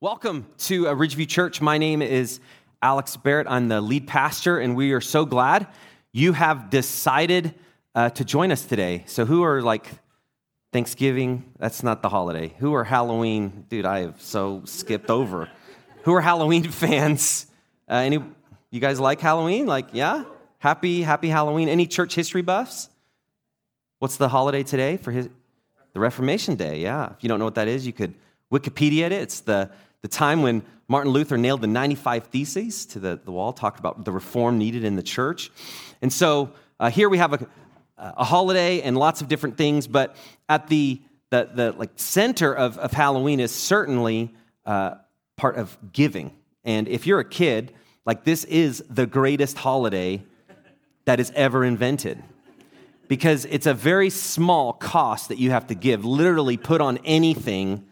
Welcome to uh, Ridgeview Church. My name is Alex Barrett. I'm the lead pastor, and we are so glad you have decided uh, to join us today. So, who are like Thanksgiving? That's not the holiday. Who are Halloween? Dude, I have so skipped over. who are Halloween fans? Uh, any? You guys like Halloween? Like, yeah? Happy, happy Halloween. Any church history buffs? What's the holiday today for his? The Reformation Day. Yeah. If you don't know what that is, you could Wikipedia it. It's the the time when Martin Luther nailed the 95 Theses to the, the wall, talked about the reform needed in the church. And so uh, here we have a, a holiday and lots of different things, but at the, the, the like center of, of Halloween is certainly uh, part of giving. And if you're a kid, like this is the greatest holiday that is ever invented because it's a very small cost that you have to give, literally put on anything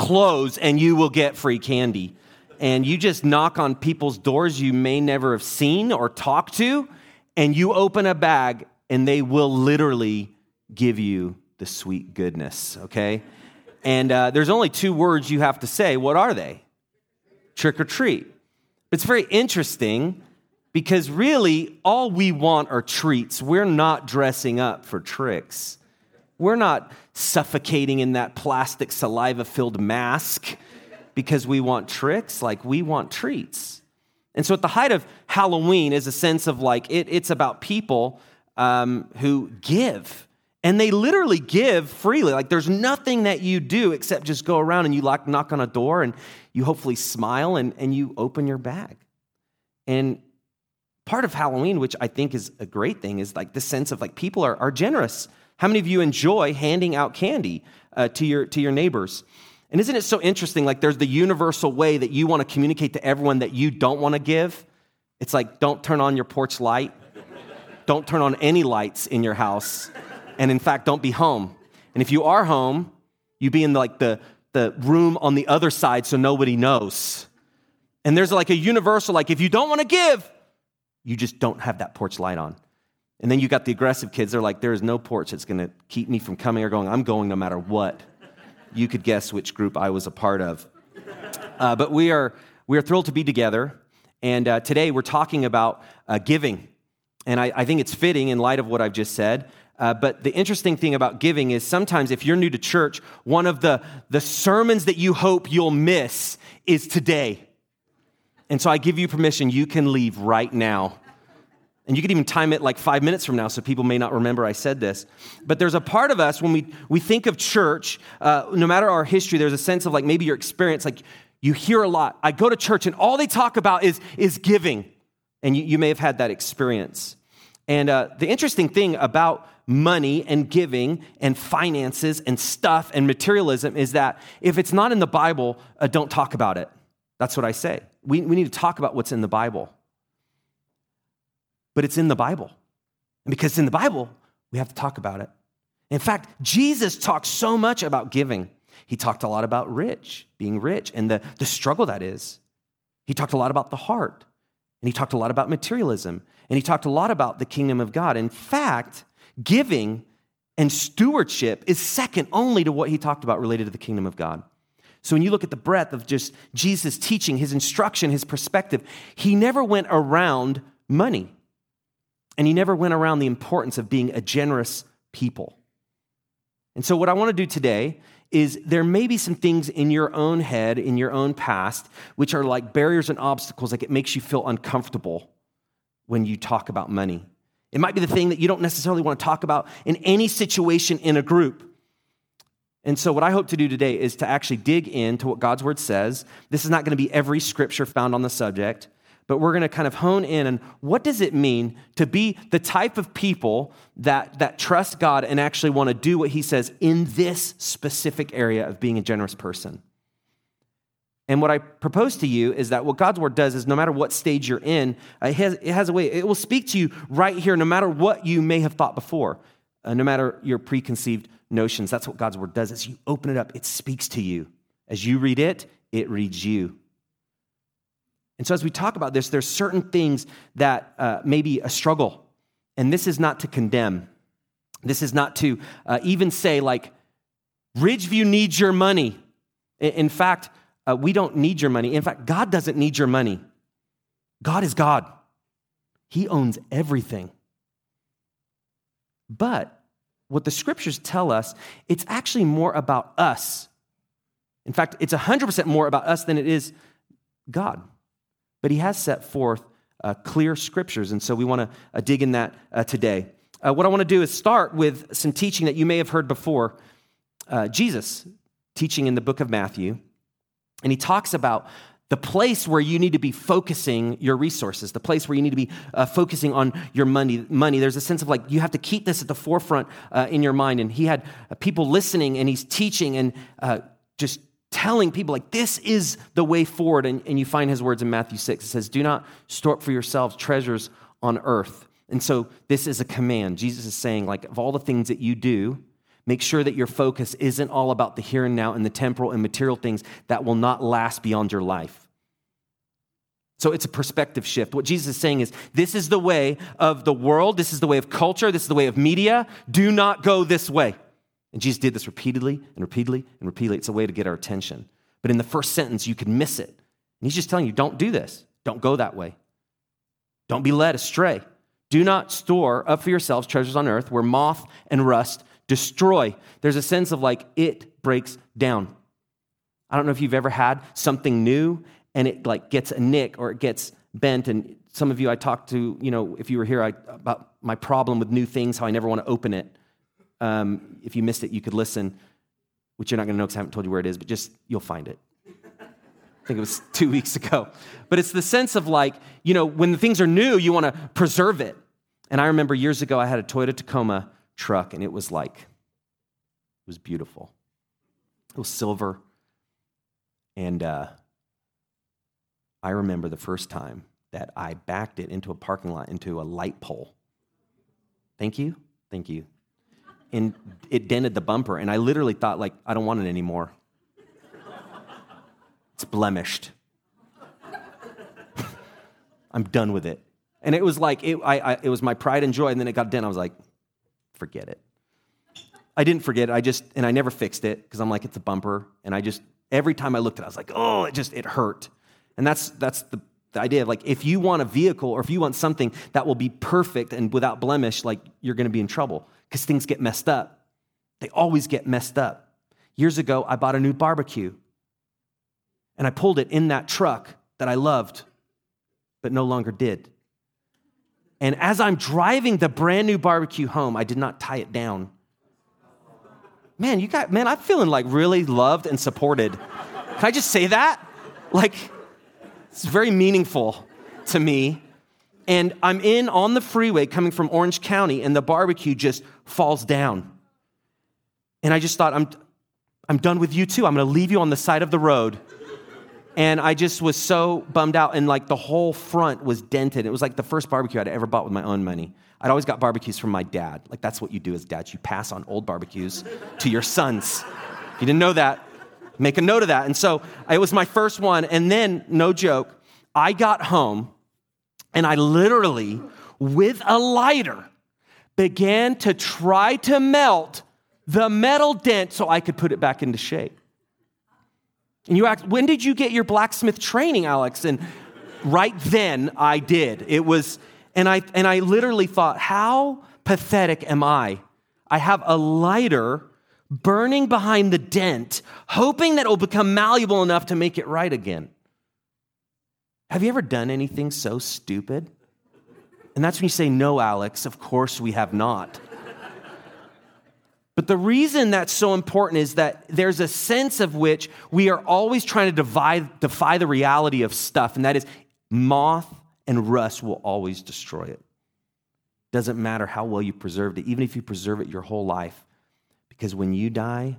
clothes and you will get free candy. And you just knock on people's doors you may never have seen or talked to, and you open a bag and they will literally give you the sweet goodness, okay? And uh, there's only two words you have to say. What are they? Trick or treat. It's very interesting because really all we want are treats. We're not dressing up for tricks. We're not suffocating in that plastic saliva filled mask because we want tricks, like we want treats. And so at the height of Halloween is a sense of like it, it's about people um, who give. And they literally give freely. Like there's nothing that you do except just go around and you like, knock on a door and you hopefully smile and, and you open your bag. And part of Halloween, which I think is a great thing, is like the sense of like people are, are generous. How many of you enjoy handing out candy uh, to, your, to your neighbors? And isn't it so interesting? Like, there's the universal way that you want to communicate to everyone that you don't want to give. It's like, don't turn on your porch light, don't turn on any lights in your house, and in fact, don't be home. And if you are home, you be in like the, the room on the other side so nobody knows. And there's like a universal, like, if you don't want to give, you just don't have that porch light on. And then you got the aggressive kids. They're like, there is no porch that's going to keep me from coming or going. I'm going no matter what. You could guess which group I was a part of. Uh, but we are, we are thrilled to be together. And uh, today we're talking about uh, giving. And I, I, think it's fitting in light of what I've just said. Uh, but the interesting thing about giving is sometimes if you're new to church, one of the, the sermons that you hope you'll miss is today. And so I give you permission, you can leave right now and you could even time it like five minutes from now so people may not remember I said this. But there's a part of us when we, we think of church, uh, no matter our history, there's a sense of like maybe your experience, like you hear a lot. I go to church and all they talk about is, is giving. And you, you may have had that experience. And uh, the interesting thing about money and giving and finances and stuff and materialism is that if it's not in the Bible, uh, don't talk about it. That's what I say. We, we need to talk about what's in the Bible but it's in the Bible. And because it's in the Bible, we have to talk about it. In fact, Jesus talked so much about giving. He talked a lot about rich, being rich, and the, the struggle that is. He talked a lot about the heart, and he talked a lot about materialism, and he talked a lot about the kingdom of God. In fact, giving and stewardship is second only to what he talked about related to the kingdom of God. So when you look at the breadth of just Jesus' teaching, his instruction, his perspective, he never went around money. And he never went around the importance of being a generous people. And so, what I want to do today is there may be some things in your own head, in your own past, which are like barriers and obstacles, like it makes you feel uncomfortable when you talk about money. It might be the thing that you don't necessarily want to talk about in any situation in a group. And so, what I hope to do today is to actually dig into what God's word says. This is not going to be every scripture found on the subject but we're going to kind of hone in on what does it mean to be the type of people that, that trust God and actually want to do what he says in this specific area of being a generous person. And what I propose to you is that what God's word does is no matter what stage you're in, uh, it, has, it has a way, it will speak to you right here, no matter what you may have thought before, uh, no matter your preconceived notions. That's what God's word does. As you open it up, it speaks to you. As you read it, it reads you. And so, as we talk about this, there's certain things that uh, may be a struggle. And this is not to condemn. This is not to uh, even say, like, Ridgeview needs your money. In fact, uh, we don't need your money. In fact, God doesn't need your money. God is God, He owns everything. But what the scriptures tell us, it's actually more about us. In fact, it's 100% more about us than it is God. But He has set forth uh, clear scriptures, and so we want to uh, dig in that uh, today. Uh, what I want to do is start with some teaching that you may have heard before. Uh, Jesus teaching in the book of Matthew, and he talks about the place where you need to be focusing your resources, the place where you need to be uh, focusing on your money. Money. There's a sense of like you have to keep this at the forefront uh, in your mind. And he had uh, people listening, and he's teaching and uh, just telling people like this is the way forward. And, and you find his words in Matthew six. It says, "Do not store up for yourselves treasures on earth." And so this is a command. Jesus is saying like of all the things that you do, Make sure that your focus isn't all about the here and now and the temporal and material things that will not last beyond your life. So it's a perspective shift. What Jesus is saying is this is the way of the world, this is the way of culture, this is the way of media. Do not go this way. And Jesus did this repeatedly and repeatedly and repeatedly. It's a way to get our attention. But in the first sentence, you could miss it. And he's just telling you don't do this, don't go that way. Don't be led astray. Do not store up for yourselves treasures on earth where moth and rust destroy. There's a sense of like it breaks down. I don't know if you've ever had something new and it like gets a nick or it gets bent and some of you I talked to, you know, if you were here I, about my problem with new things, how I never want to open it. Um, if you missed it, you could listen, which you're not going to know because I haven't told you where it is, but just you'll find it. I think it was two weeks ago. But it's the sense of like, you know, when the things are new, you want to preserve it. And I remember years ago, I had a Toyota Tacoma truck, and it was like, it was beautiful. It was silver. And uh, I remember the first time that I backed it into a parking lot, into a light pole. Thank you. Thank you. And it dented the bumper, and I literally thought, like, I don't want it anymore. It's blemished. I'm done with it. And it was like, it, I, I, it was my pride and joy, and then it got dent. I was like, forget it. I didn't forget it. I just, and I never fixed it because I'm like, it's a bumper. And I just, every time I looked at it, I was like, oh, it just, it hurt. And that's, that's the, the idea of like, if you want a vehicle or if you want something that will be perfect and without blemish, like you're going to be in trouble because things get messed up. They always get messed up. Years ago, I bought a new barbecue and I pulled it in that truck that I loved, but no longer did. And as I'm driving the brand new barbecue home, I did not tie it down. Man, you got, man, I'm feeling like really loved and supported. Can I just say that? Like, it's very meaningful to me. And I'm in on the freeway coming from Orange County, and the barbecue just falls down. And I just thought, I'm, I'm done with you too. I'm gonna leave you on the side of the road. And I just was so bummed out. And like the whole front was dented. It was like the first barbecue I'd ever bought with my own money. I'd always got barbecues from my dad. Like that's what you do as dads. You pass on old barbecues to your sons. If you didn't know that, make a note of that. And so it was my first one. And then, no joke, I got home and I literally, with a lighter, began to try to melt the metal dent so I could put it back into shape. And you ask, when did you get your blacksmith training, Alex? And right then I did. It was, and I, and I literally thought, how pathetic am I? I have a lighter burning behind the dent, hoping that it will become malleable enough to make it right again. Have you ever done anything so stupid? And that's when you say, No, Alex, of course we have not. But the reason that's so important is that there's a sense of which we are always trying to divide, defy the reality of stuff, and that is moth and rust will always destroy it. Doesn't matter how well you preserved it, even if you preserve it your whole life, because when you die,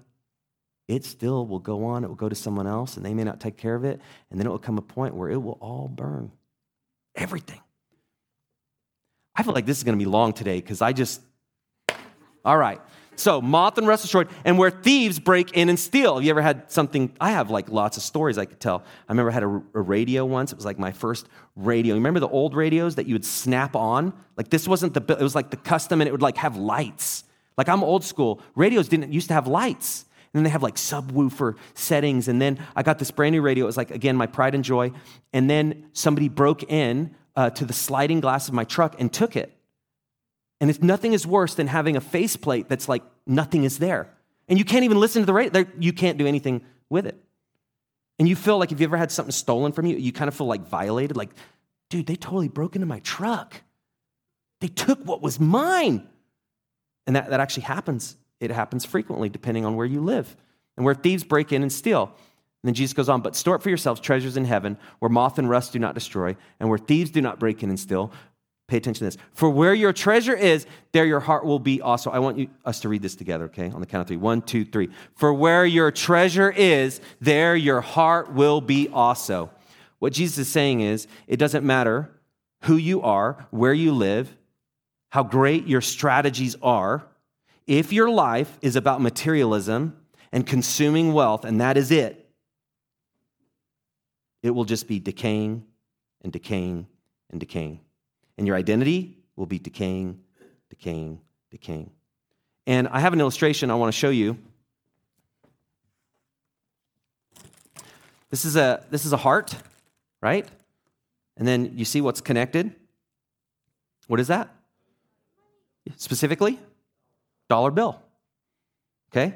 it still will go on, it will go to someone else, and they may not take care of it, and then it will come a point where it will all burn. Everything. I feel like this is going to be long today because I just, all right. So, moth and rust destroyed, and where thieves break in and steal. Have you ever had something? I have like lots of stories I could tell. I remember I had a, a radio once. It was like my first radio. You remember the old radios that you would snap on? Like this wasn't the, it was like the custom and it would like have lights. Like I'm old school. Radios didn't used to have lights. And then they have like subwoofer settings. And then I got this brand new radio. It was like, again, my pride and joy. And then somebody broke in uh, to the sliding glass of my truck and took it. And it's, nothing is worse than having a faceplate that's like nothing is there. And you can't even listen to the radio. You can't do anything with it. And you feel like if you ever had something stolen from you, you kind of feel like violated. Like, dude, they totally broke into my truck. They took what was mine. And that, that actually happens. It happens frequently depending on where you live and where thieves break in and steal. And then Jesus goes on, but store up for yourselves treasures in heaven where moth and rust do not destroy and where thieves do not break in and steal. Pay attention to this. For where your treasure is, there your heart will be also. I want you, us to read this together, okay? On the count of three. One, two, three. For where your treasure is, there your heart will be also. What Jesus is saying is, it doesn't matter who you are, where you live, how great your strategies are. If your life is about materialism and consuming wealth, and that is it, it will just be decaying and decaying and decaying and your identity will be decaying, decaying, decaying. And I have an illustration I want to show you. This is a this is a heart, right? And then you see what's connected. What is that? Specifically, dollar bill. Okay.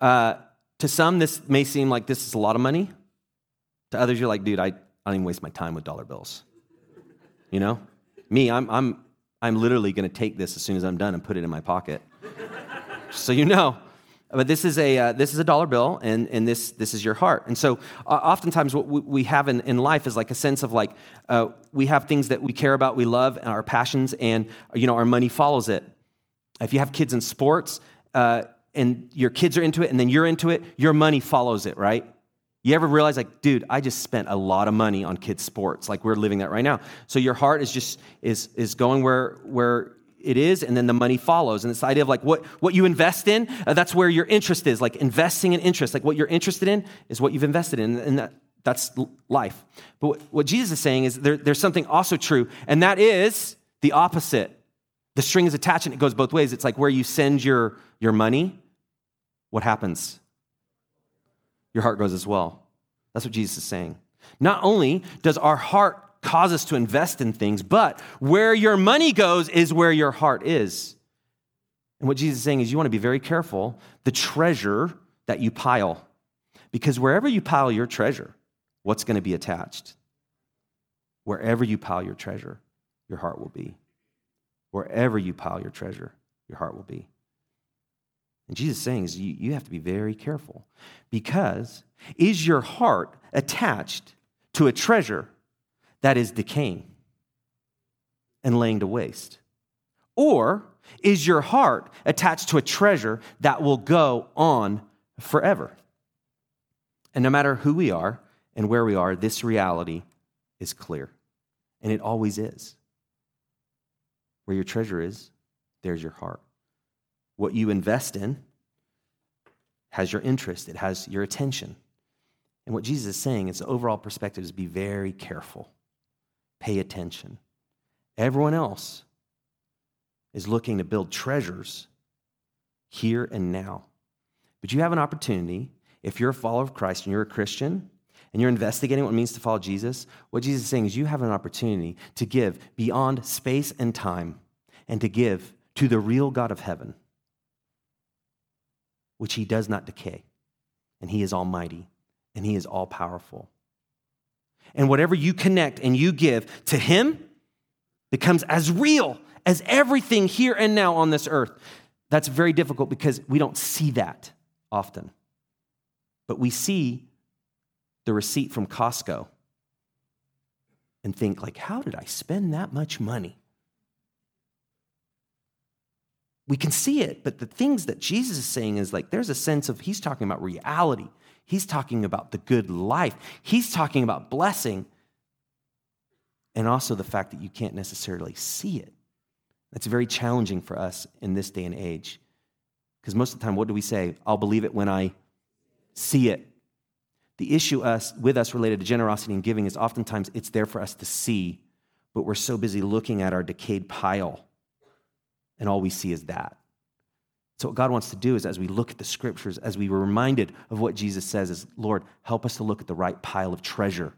Uh, to some, this may seem like this is a lot of money. To others, you're like, dude, I, I don't even waste my time with dollar bills. You know? Me, I'm, I'm, I'm literally going to take this as soon as I'm done and put it in my pocket. so you know. But this is a, uh, this is a dollar bill, and, and this, this is your heart. And so uh, oftentimes what we have in, in life is like a sense of like, uh, we have things that we care about, we love, and our passions, and you know, our money follows it. If you have kids in sports, uh, and your kids are into it, and then you're into it, your money follows it, right? You ever realize, like, dude, I just spent a lot of money on kids' sports. Like we're living that right now. So your heart is just is is going where where it is, and then the money follows. And this idea of like what what you invest in, uh, that's where your interest is. Like investing in interest, like what you're interested in is what you've invested in, and that that's life. But what, what Jesus is saying is there, there's something also true, and that is the opposite. The string is attached, and it goes both ways. It's like where you send your your money. What happens? Your heart goes as well. That's what Jesus is saying. Not only does our heart cause us to invest in things, but where your money goes is where your heart is. And what Jesus is saying is you want to be very careful the treasure that you pile. Because wherever you pile your treasure, what's going to be attached? Wherever you pile your treasure, your heart will be. Wherever you pile your treasure, your heart will be. And Jesus is saying is you, you have to be very careful because is your heart attached to a treasure that is decaying and laying to waste? Or is your heart attached to a treasure that will go on forever? And no matter who we are and where we are, this reality is clear. And it always is. Where your treasure is, there's your heart. What you invest in has your interest, it has your attention. And what Jesus is saying is the overall perspective is be very careful, pay attention. Everyone else is looking to build treasures here and now. But you have an opportunity, if you're a follower of Christ and you're a Christian, and you're investigating what it means to follow Jesus, what Jesus is saying is you have an opportunity to give beyond space and time and to give to the real God of heaven which he does not decay. And he is almighty and he is all powerful. And whatever you connect and you give to him becomes as real as everything here and now on this earth. That's very difficult because we don't see that often. But we see the receipt from Costco and think like how did I spend that much money? We can see it, but the things that Jesus is saying is like there's a sense of he's talking about reality. He's talking about the good life. He's talking about blessing and also the fact that you can't necessarily see it. That's very challenging for us in this day and age. Because most of the time, what do we say? I'll believe it when I see it. The issue us, with us related to generosity and giving is oftentimes it's there for us to see, but we're so busy looking at our decayed pile and all we see is that. So, what God wants to do is, as we look at the scriptures, as we were reminded of what Jesus says, is Lord, help us to look at the right pile of treasure,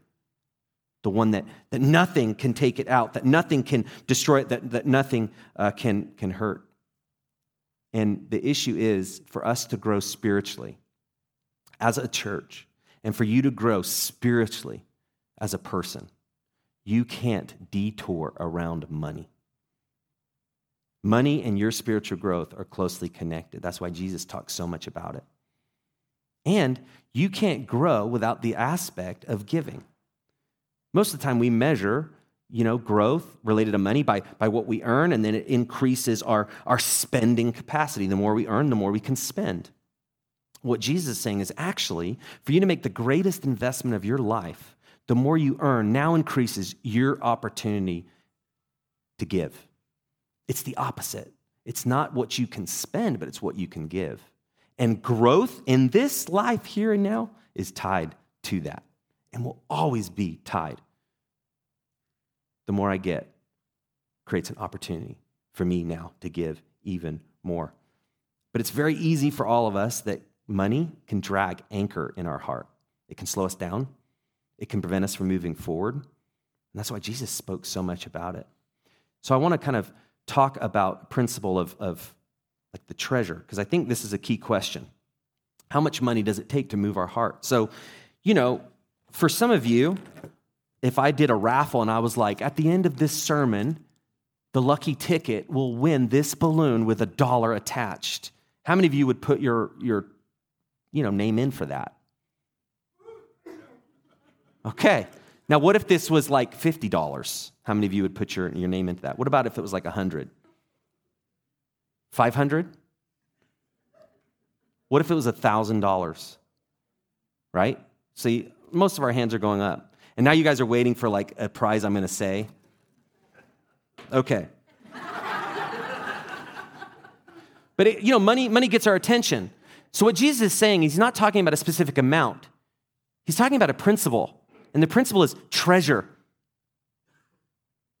the one that, that nothing can take it out, that nothing can destroy it, that, that nothing uh, can, can hurt. And the issue is for us to grow spiritually as a church, and for you to grow spiritually as a person, you can't detour around money. Money and your spiritual growth are closely connected. That's why Jesus talks so much about it. And you can't grow without the aspect of giving. Most of the time, we measure you know, growth related to money by, by what we earn, and then it increases our, our spending capacity. The more we earn, the more we can spend. What Jesus is saying is actually, for you to make the greatest investment of your life, the more you earn now increases your opportunity to give. It's the opposite. It's not what you can spend, but it's what you can give. And growth in this life here and now is tied to that and will always be tied. The more I get creates an opportunity for me now to give even more. But it's very easy for all of us that money can drag anchor in our heart. It can slow us down. It can prevent us from moving forward. And that's why Jesus spoke so much about it. So I want to kind of talk about principle of, of like the treasure, because I think this is a key question. How much money does it take to move our heart? So, you know, for some of you, if I did a raffle and I was like, at the end of this sermon, the lucky ticket will win this balloon with a dollar attached. How many of you would put your, your you know, name in for that? Okay. Now, what if this was like $50? How many of you would put your, your name into that? What about if it was like 100? 500? What if it was $1,000? Right? See, most of our hands are going up. And now you guys are waiting for like a prize I'm going to say. Okay. but it, you know, money money gets our attention. So what Jesus is saying, he's not talking about a specific amount. He's talking about a principle. And the principle is treasure.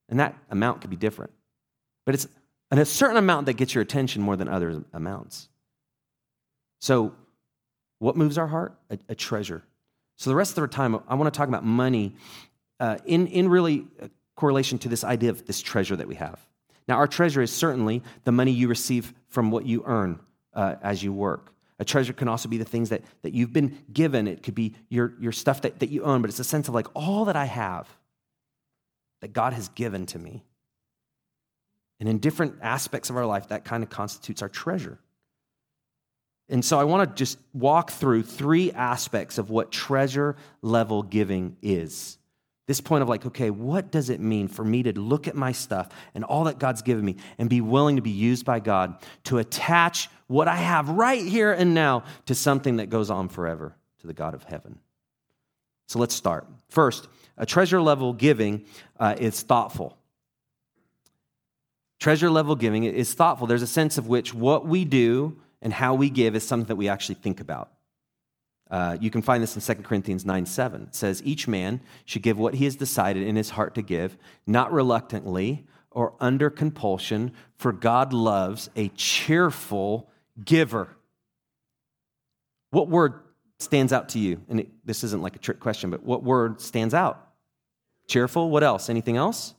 And that amount could be different. But it's a certain amount that gets your attention more than other amounts. So, what moves our heart? A, a treasure. So, the rest of our time, I want to talk about money uh, in, in really uh, correlation to this idea of this treasure that we have. Now, our treasure is certainly the money you receive from what you earn uh, as you work. A treasure can also be the things that, that you've been given. It could be your, your stuff that, that you own, but it's a sense of like all that I have that God has given to me. And in different aspects of our life, that kind of constitutes our treasure. And so I want to just walk through three aspects of what treasure level giving is. This point of like, okay, what does it mean for me to look at my stuff and all that God's given me and be willing to be used by God to attach what I have right here and now to something that goes on forever, to the God of heaven? So let's start. First, a treasure level giving uh, is thoughtful. Treasure level giving is thoughtful. There's a sense of which what we do and how we give is something that we actually think about. Uh, you can find this in 2 Corinthians 9 7. It says, Each man should give what he has decided in his heart to give, not reluctantly or under compulsion, for God loves a cheerful giver. What word stands out to you? And it, this isn't like a trick question, but what word stands out? Cheerful. What else? Anything else?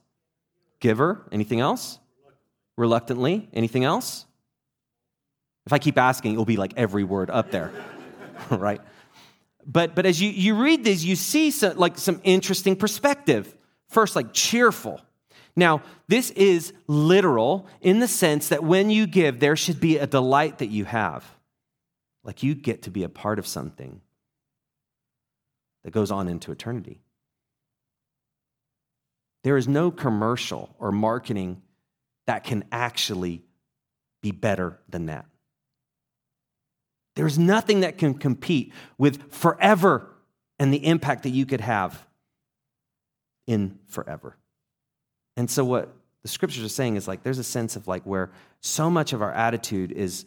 Giver. Anything else? Reluctantly. Anything else? If I keep asking, it will be like every word up there, right? But, but as you, you read these, you see some, like some interesting perspective. First, like cheerful. Now, this is literal in the sense that when you give, there should be a delight that you have. Like you get to be a part of something that goes on into eternity. There is no commercial or marketing that can actually be better than that. There's nothing that can compete with forever and the impact that you could have in forever. And so, what the scriptures are saying is like, there's a sense of like where so much of our attitude is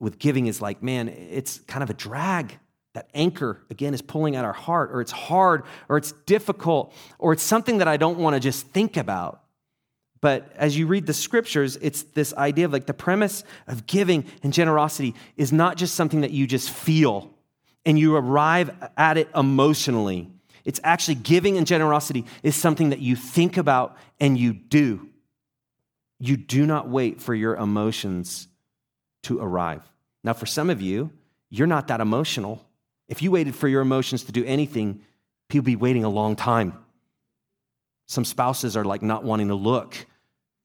with giving is like, man, it's kind of a drag. That anchor, again, is pulling at our heart, or it's hard, or it's difficult, or it's something that I don't want to just think about. But as you read the scriptures, it's this idea of like the premise of giving and generosity is not just something that you just feel and you arrive at it emotionally. It's actually giving and generosity is something that you think about and you do. You do not wait for your emotions to arrive. Now, for some of you, you're not that emotional. If you waited for your emotions to do anything, people be waiting a long time. Some spouses are like not wanting to look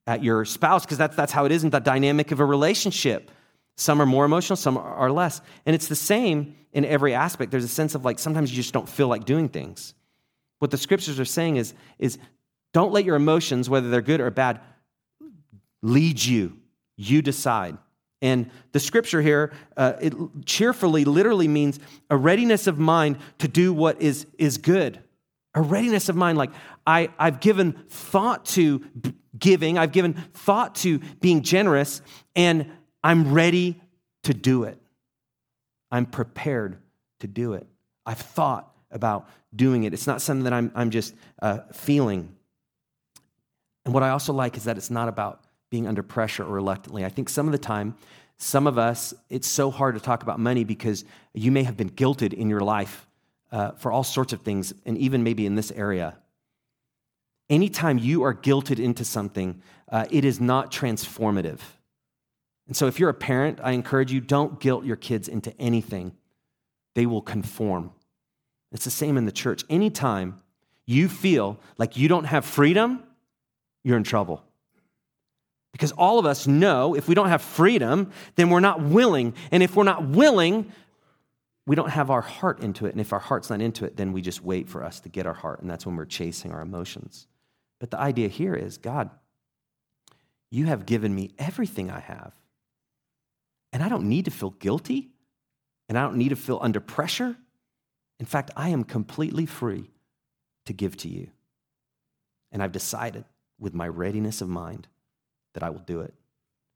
at your spouse because that's, that's how it is in the dynamic of a relationship. Some are more emotional, some are less. And it's the same in every aspect. There's a sense of like sometimes you just don't feel like doing things. What the scriptures are saying is, is don't let your emotions, whether they're good or bad, lead you. You decide. And the scripture here, uh, it cheerfully literally means a readiness of mind to do what is, is good. A readiness of mind, like I, I've given thought to giving, I've given thought to being generous, and I'm ready to do it. I'm prepared to do it. I've thought about doing it. It's not something that I'm, I'm just uh, feeling. And what I also like is that it's not about being under pressure or reluctantly. I think some of the time, some of us, it's so hard to talk about money because you may have been guilted in your life uh, for all sorts of things, and even maybe in this area. Anytime you are guilted into something, uh, it is not transformative. And so, if you're a parent, I encourage you don't guilt your kids into anything, they will conform. It's the same in the church. Anytime you feel like you don't have freedom, you're in trouble. Because all of us know if we don't have freedom, then we're not willing. And if we're not willing, we don't have our heart into it. And if our heart's not into it, then we just wait for us to get our heart. And that's when we're chasing our emotions. But the idea here is God, you have given me everything I have. And I don't need to feel guilty. And I don't need to feel under pressure. In fact, I am completely free to give to you. And I've decided with my readiness of mind that I will do it.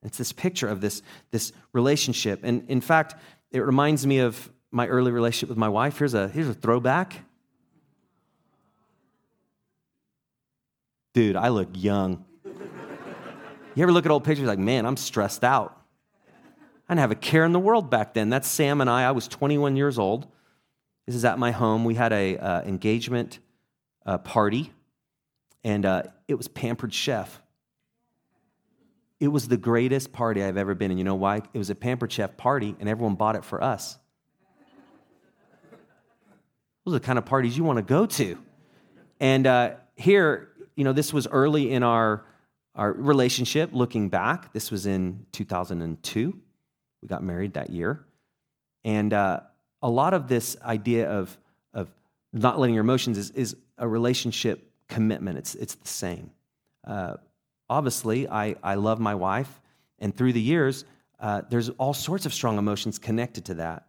It's this picture of this, this relationship. And in fact, it reminds me of my early relationship with my wife. Here's a, here's a throwback. Dude, I look young. You ever look at old pictures like, man, I'm stressed out. I didn't have a care in the world back then. That's Sam and I. I was 21 years old. This is at my home. We had a uh, engagement uh, party, and uh, it was Pampered Chef. It was the greatest party I've ever been in. You know why? It was a Pampered Chef party, and everyone bought it for us. Those are the kind of parties you want to go to. And uh, here, you know, this was early in our, our relationship, looking back. This was in 2002. We got married that year. And uh, a lot of this idea of, of not letting your emotions is, is a relationship commitment. It's, it's the same. Uh, obviously, I, I love my wife, and through the years, uh, there's all sorts of strong emotions connected to that.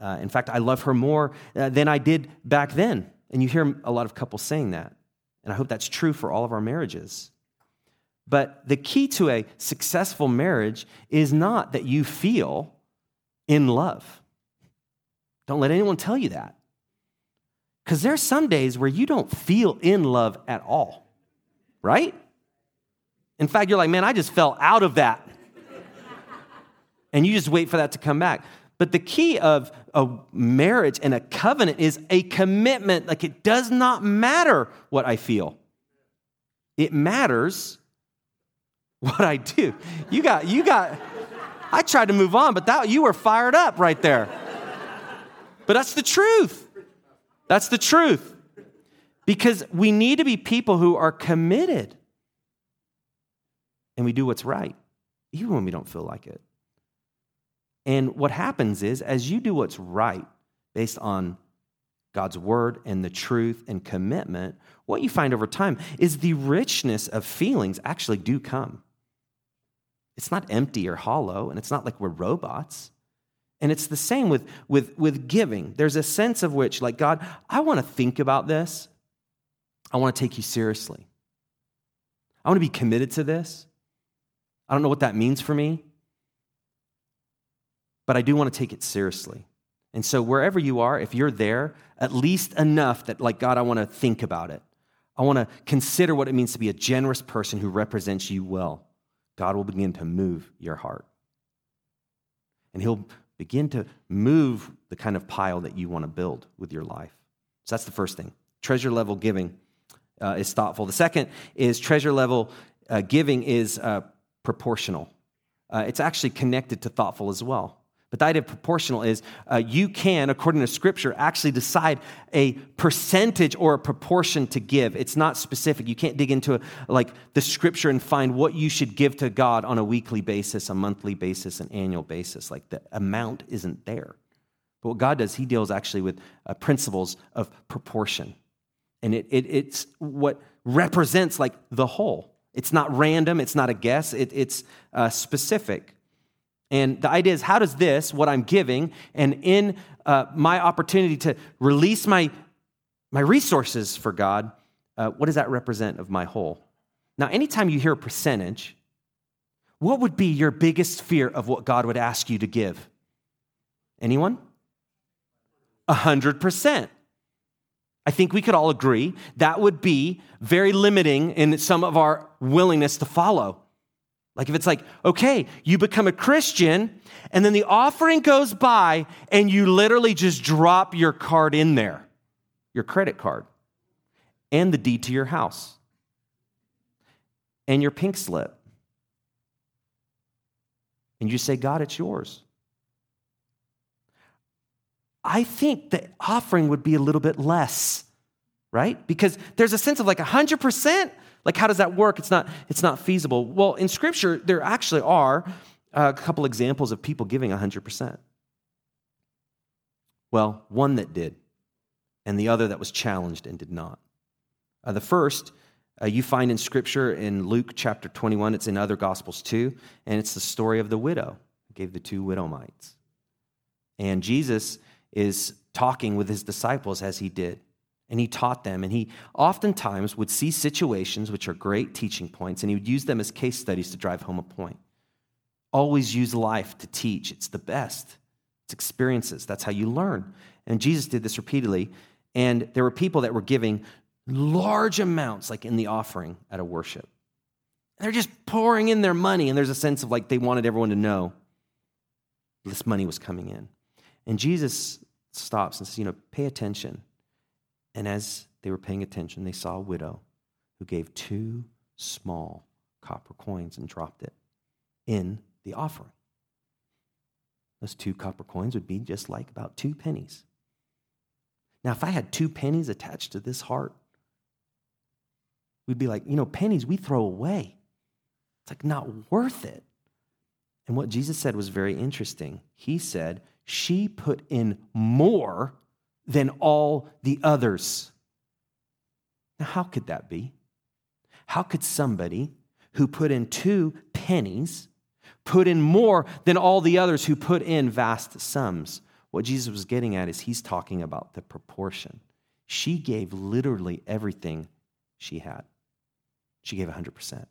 Uh, in fact, I love her more uh, than I did back then. And you hear a lot of couples saying that. And I hope that's true for all of our marriages. But the key to a successful marriage is not that you feel in love. Don't let anyone tell you that. Because there are some days where you don't feel in love at all, right? In fact, you're like, man, I just fell out of that. and you just wait for that to come back. But the key of a marriage and a covenant is a commitment. Like it does not matter what I feel, it matters what I do. You got, you got, I tried to move on, but that, you were fired up right there. But that's the truth. That's the truth. Because we need to be people who are committed and we do what's right, even when we don't feel like it. And what happens is, as you do what's right based on God's word and the truth and commitment, what you find over time is the richness of feelings actually do come. It's not empty or hollow, and it's not like we're robots. And it's the same with, with, with giving. There's a sense of which, like, God, I want to think about this. I want to take you seriously. I want to be committed to this. I don't know what that means for me, but I do want to take it seriously. And so, wherever you are, if you're there, at least enough that, like, God, I want to think about it. I want to consider what it means to be a generous person who represents you well. God will begin to move your heart. And He'll begin to move the kind of pile that you want to build with your life. So that's the first thing. Treasure level giving uh, is thoughtful. The second is treasure level uh, giving is uh, proportional. Uh, it's actually connected to thoughtful as well. But the idea of proportional is uh, you can, according to Scripture, actually decide a percentage or a proportion to give. It's not specific. You can't dig into a, like the Scripture and find what you should give to God on a weekly basis, a monthly basis, an annual basis. Like the amount isn't there. But what God does, He deals actually with uh, principles of proportion, and it, it, it's what represents like the whole. It's not random. It's not a guess. It, it's uh, specific. And the idea is how does this, what I'm giving, and in uh, my opportunity to release my, my resources for God, uh, what does that represent of my whole? Now, anytime you hear a percentage, what would be your biggest fear of what God would ask you to give? Anyone? A hundred percent. I think we could all agree that would be very limiting in some of our willingness to follow. Like if it's like, okay, you become a Christian, and then the offering goes by, and you literally just drop your card in there, your credit card, and the deed to your house, and your pink slip. And you say, God, it's yours. I think the offering would be a little bit less, right? Because there's a sense of like 100%. Like, how does that work? It's not, it's not feasible. Well, in Scripture, there actually are a couple examples of people giving 100%. Well, one that did, and the other that was challenged and did not. Uh, the first, uh, you find in Scripture in Luke chapter 21, it's in other Gospels too, and it's the story of the widow who gave the two widow mites. And Jesus is talking with his disciples as he did and he taught them. And he oftentimes would see situations which are great teaching points, and he would use them as case studies to drive home a point. Always use life to teach, it's the best. It's experiences. That's how you learn. And Jesus did this repeatedly. And there were people that were giving large amounts, like in the offering at a worship. They're just pouring in their money, and there's a sense of like they wanted everyone to know this money was coming in. And Jesus stops and says, You know, pay attention and as they were paying attention, they saw a widow who gave two small copper coins and dropped it in the offering. Those two copper coins would be just like about two pennies. Now, if I had two pennies attached to this heart, we'd be like, you know, pennies we throw away. It's like not worth it. And what Jesus said was very interesting. He said, She put in more than all the others. Now, how could that be? How could somebody who put in two pennies put in more than all the others who put in vast sums? What Jesus was getting at is he's talking about the proportion. She gave literally everything she had. She gave 100%.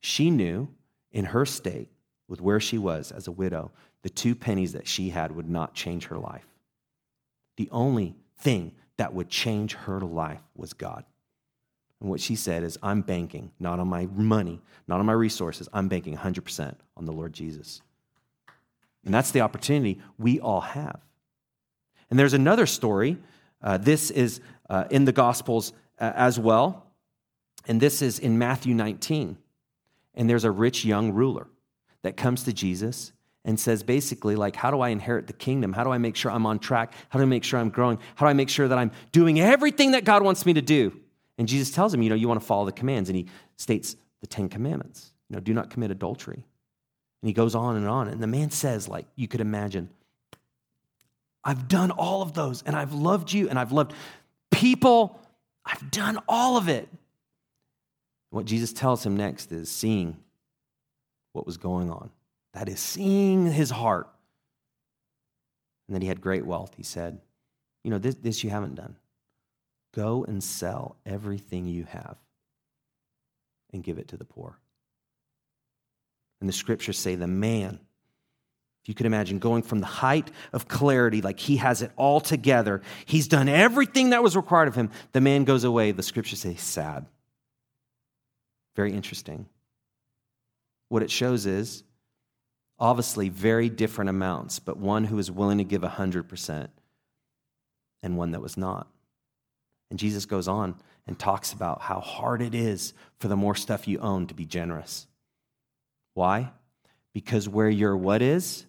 She knew in her state, with where she was as a widow, the two pennies that she had would not change her life. The only thing that would change her life was God. And what she said is, I'm banking not on my money, not on my resources. I'm banking 100% on the Lord Jesus. And that's the opportunity we all have. And there's another story. Uh, this is uh, in the Gospels uh, as well. And this is in Matthew 19. And there's a rich young ruler that comes to Jesus and says basically like how do i inherit the kingdom? How do i make sure i'm on track? How do i make sure i'm growing? How do i make sure that i'm doing everything that god wants me to do? And jesus tells him you know you want to follow the commands. And he states the 10 commandments. You know do not commit adultery. And he goes on and on. And the man says like you could imagine i've done all of those and i've loved you and i've loved people. I've done all of it. What jesus tells him next is seeing what was going on that is seeing his heart. And that he had great wealth. He said, You know, this, this you haven't done. Go and sell everything you have and give it to the poor. And the scriptures say the man If you could imagine going from the height of clarity, like he has it all together, he's done everything that was required of him. The man goes away. The scriptures say sad. Very interesting. What it shows is obviously very different amounts, but one who was willing to give 100% and one that was not. And Jesus goes on and talks about how hard it is for the more stuff you own to be generous. Why? Because where your what is,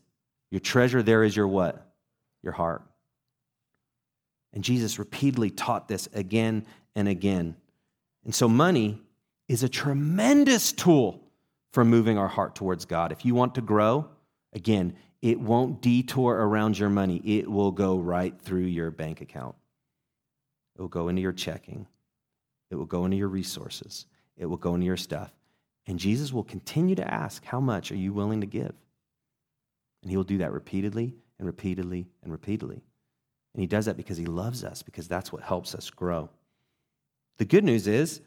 your treasure there is your what? Your heart. And Jesus repeatedly taught this again and again. And so money is a tremendous tool for moving our heart towards God. If you want to grow, again, it won't detour around your money. It will go right through your bank account. It will go into your checking. It will go into your resources. It will go into your stuff. And Jesus will continue to ask, How much are you willing to give? And he will do that repeatedly and repeatedly and repeatedly. And he does that because he loves us, because that's what helps us grow. The good news is,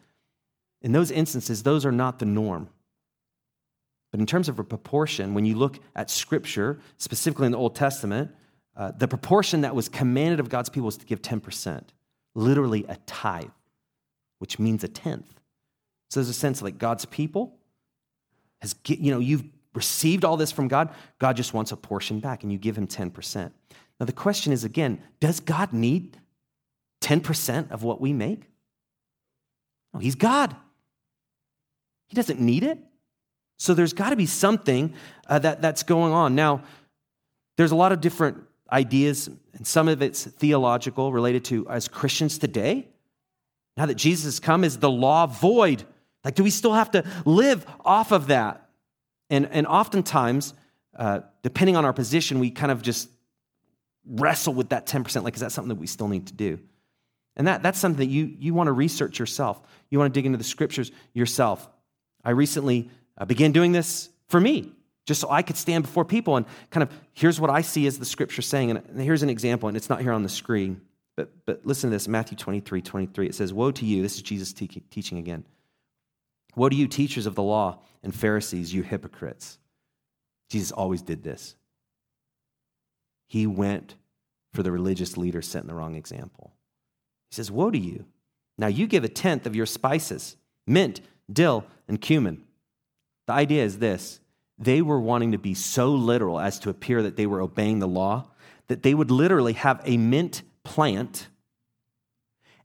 in those instances, those are not the norm. But in terms of a proportion, when you look at Scripture, specifically in the Old Testament, uh, the proportion that was commanded of God's people was to give 10%, literally a tithe, which means a tenth. So there's a sense like God's people has, you know, you've received all this from God, God just wants a portion back, and you give him 10%. Now, the question is again, does God need 10% of what we make? No, he's God. He doesn't need it. So there's got to be something uh, that, that's going on. Now, there's a lot of different ideas, and some of it's theological related to as Christians today. Now that Jesus has come, is the law void? Like, do we still have to live off of that? And, and oftentimes, uh, depending on our position, we kind of just wrestle with that 10%. Like, is that something that we still need to do? And that, that's something that you, you want to research yourself. You want to dig into the scriptures yourself. I recently uh, began doing this for me, just so I could stand before people and kind of, here's what I see as the scripture saying. And here's an example, and it's not here on the screen. But, but listen to this Matthew 23 23. It says, Woe to you. This is Jesus te- teaching again. Woe to you, teachers of the law and Pharisees, you hypocrites. Jesus always did this. He went for the religious leaders setting the wrong example. He says, Woe to you. Now you give a tenth of your spices mint, dill, and cumin. The idea is this they were wanting to be so literal as to appear that they were obeying the law that they would literally have a mint plant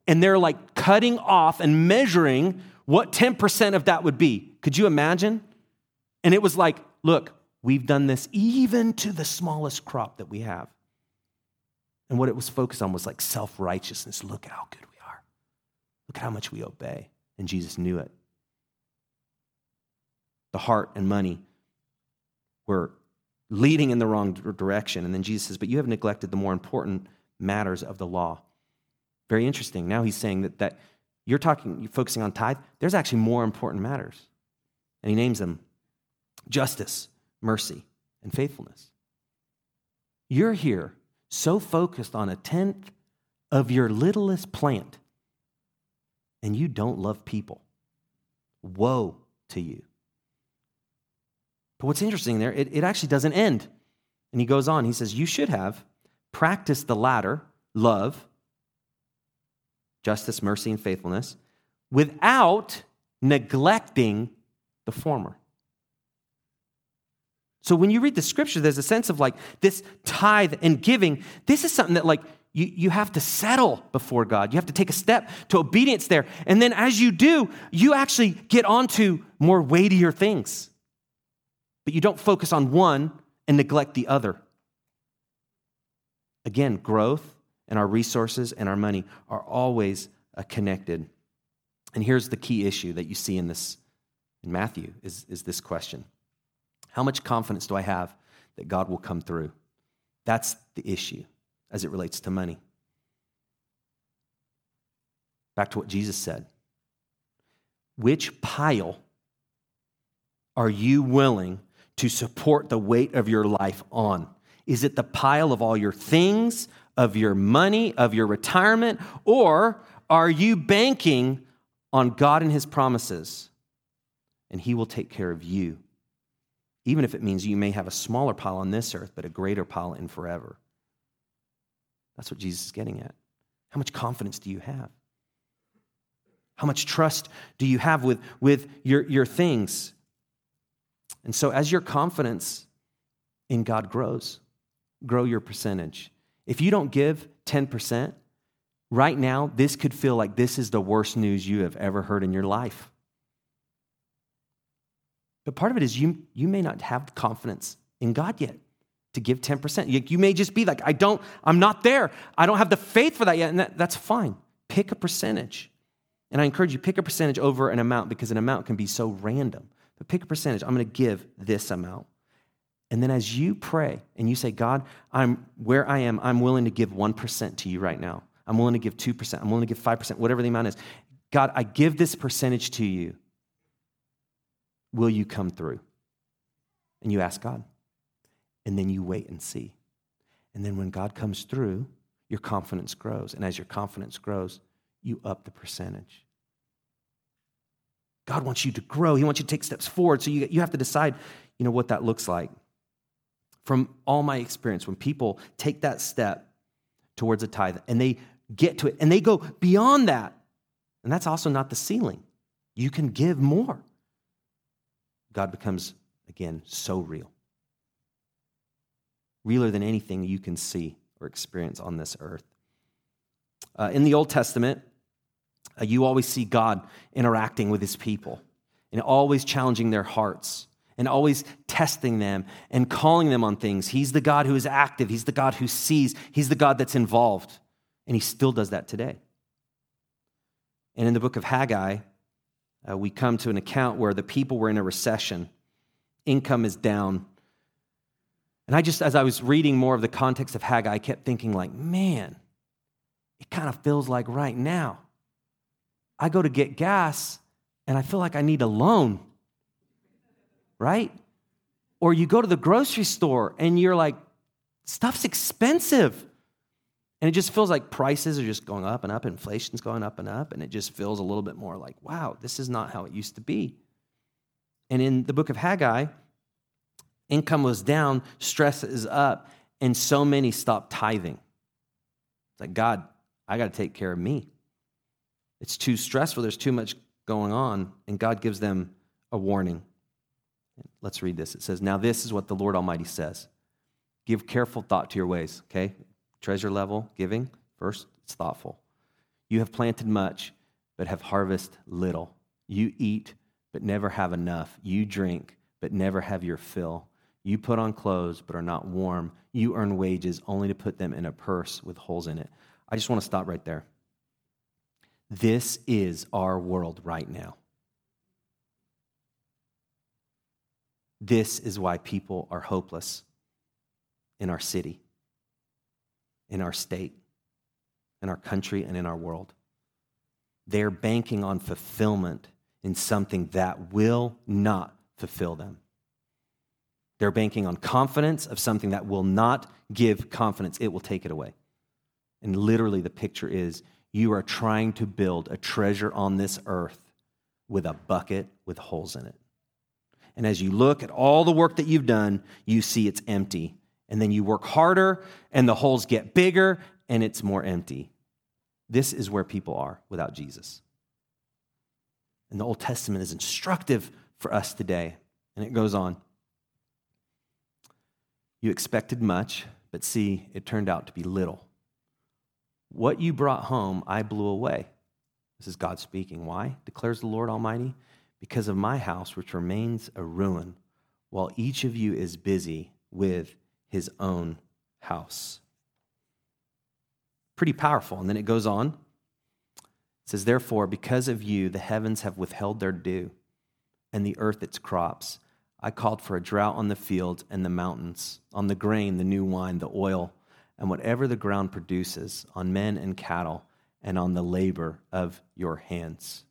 and they're like cutting off and measuring what 10% of that would be. Could you imagine? And it was like, look, we've done this even to the smallest crop that we have. And what it was focused on was like self righteousness. Look at how good we are. Look at how much we obey. And Jesus knew it. The heart and money were leading in the wrong direction. And then Jesus says, But you have neglected the more important matters of the law. Very interesting. Now he's saying that, that you're talking, you're focusing on tithe, there's actually more important matters. And he names them justice, mercy, and faithfulness. You're here so focused on a tenth of your littlest plant, and you don't love people. Woe to you. But what's interesting there, it, it actually doesn't end. And he goes on, he says, You should have practiced the latter, love, justice, mercy, and faithfulness, without neglecting the former. So when you read the scripture, there's a sense of like this tithe and giving. This is something that like you, you have to settle before God. You have to take a step to obedience there. And then as you do, you actually get onto more weightier things. But you don't focus on one and neglect the other. Again, growth and our resources and our money are always uh, connected. And here's the key issue that you see in this in Matthew is, is this question. How much confidence do I have that God will come through? That's the issue as it relates to money. Back to what Jesus said. Which pile are you willing to support the weight of your life on? Is it the pile of all your things, of your money, of your retirement, or are you banking on God and His promises? And He will take care of you. even if it means you may have a smaller pile on this earth, but a greater pile in forever. That's what Jesus is getting at. How much confidence do you have? How much trust do you have with, with your, your things? And so, as your confidence in God grows, grow your percentage. If you don't give 10%, right now, this could feel like this is the worst news you have ever heard in your life. But part of it is you, you may not have confidence in God yet to give 10%. You, may just be like, I don't, I'm not there. I don't have the faith for that yet. And that, that's fine. Pick a percentage. And I encourage you, pick a percentage over an amount because an amount can be so random. But pick a percentage. I'm going to give this amount. And then as you pray and you say, God, I'm where I am, I'm willing to give 1% to you right now. I'm willing to give 2%. I'm willing to give 5%, whatever the amount is. God, I give this percentage to you. Will you come through? And you ask God. And then you wait and see. And then when God comes through, your confidence grows. And as your confidence grows, you up the percentage. God wants you to grow. He wants you to take steps forward. So you, you have to decide, you know, what that looks like. From all my experience, when people take that step towards a tithe and they get to it and they go beyond that, and that's also not the ceiling. You can give more. God becomes, again, so real. Realer than anything you can see or experience on this earth. Uh, in the Old Testament, uh, you always see God interacting with his people and always challenging their hearts and always testing them and calling them on things. He's the God who is active, He's the God who sees, He's the God that's involved. And He still does that today. And in the book of Haggai, uh, we come to an account where the people were in a recession, income is down. And I just, as I was reading more of the context of Haggai, I kept thinking, like, man, it kind of feels like right now. I go to get gas and I feel like I need a loan, right? Or you go to the grocery store and you're like, stuff's expensive. And it just feels like prices are just going up and up, inflation's going up and up, and it just feels a little bit more like, wow, this is not how it used to be. And in the book of Haggai, income was down, stress is up, and so many stopped tithing. It's like, God, I got to take care of me. It's too stressful, there's too much going on, and God gives them a warning. Let's read this. It says, Now this is what the Lord Almighty says Give careful thought to your ways, okay? treasure level giving. First, it's thoughtful. You have planted much, but have harvested little. You eat, but never have enough. You drink, but never have your fill. You put on clothes, but are not warm. You earn wages only to put them in a purse with holes in it. I just want to stop right there. This is our world right now. This is why people are hopeless in our city in our state, in our country, and in our world. They're banking on fulfillment in something that will not fulfill them. They're banking on confidence of something that will not give confidence, it will take it away. And literally, the picture is you are trying to build a treasure on this earth with a bucket with holes in it. And as you look at all the work that you've done, you see it's empty and then you work harder, and the holes get bigger, and it's more empty. This is where people are without Jesus. And the Old Testament is instructive for us today. And it goes on. You expected much, but see, it turned out to be little. What you brought home, I blew away. This is God speaking. Why? Declares the Lord Almighty. Because of my house, which remains a ruin, while each of you is busy with his own house. Pretty powerful. And then it goes on. It says, Therefore, because of you, the heavens have withheld their dew, and the earth its crops. I called for a drought on the fields and the mountains, on the grain, the new wine, the oil, and whatever the ground produces, on men and cattle, and on the labor of your hands.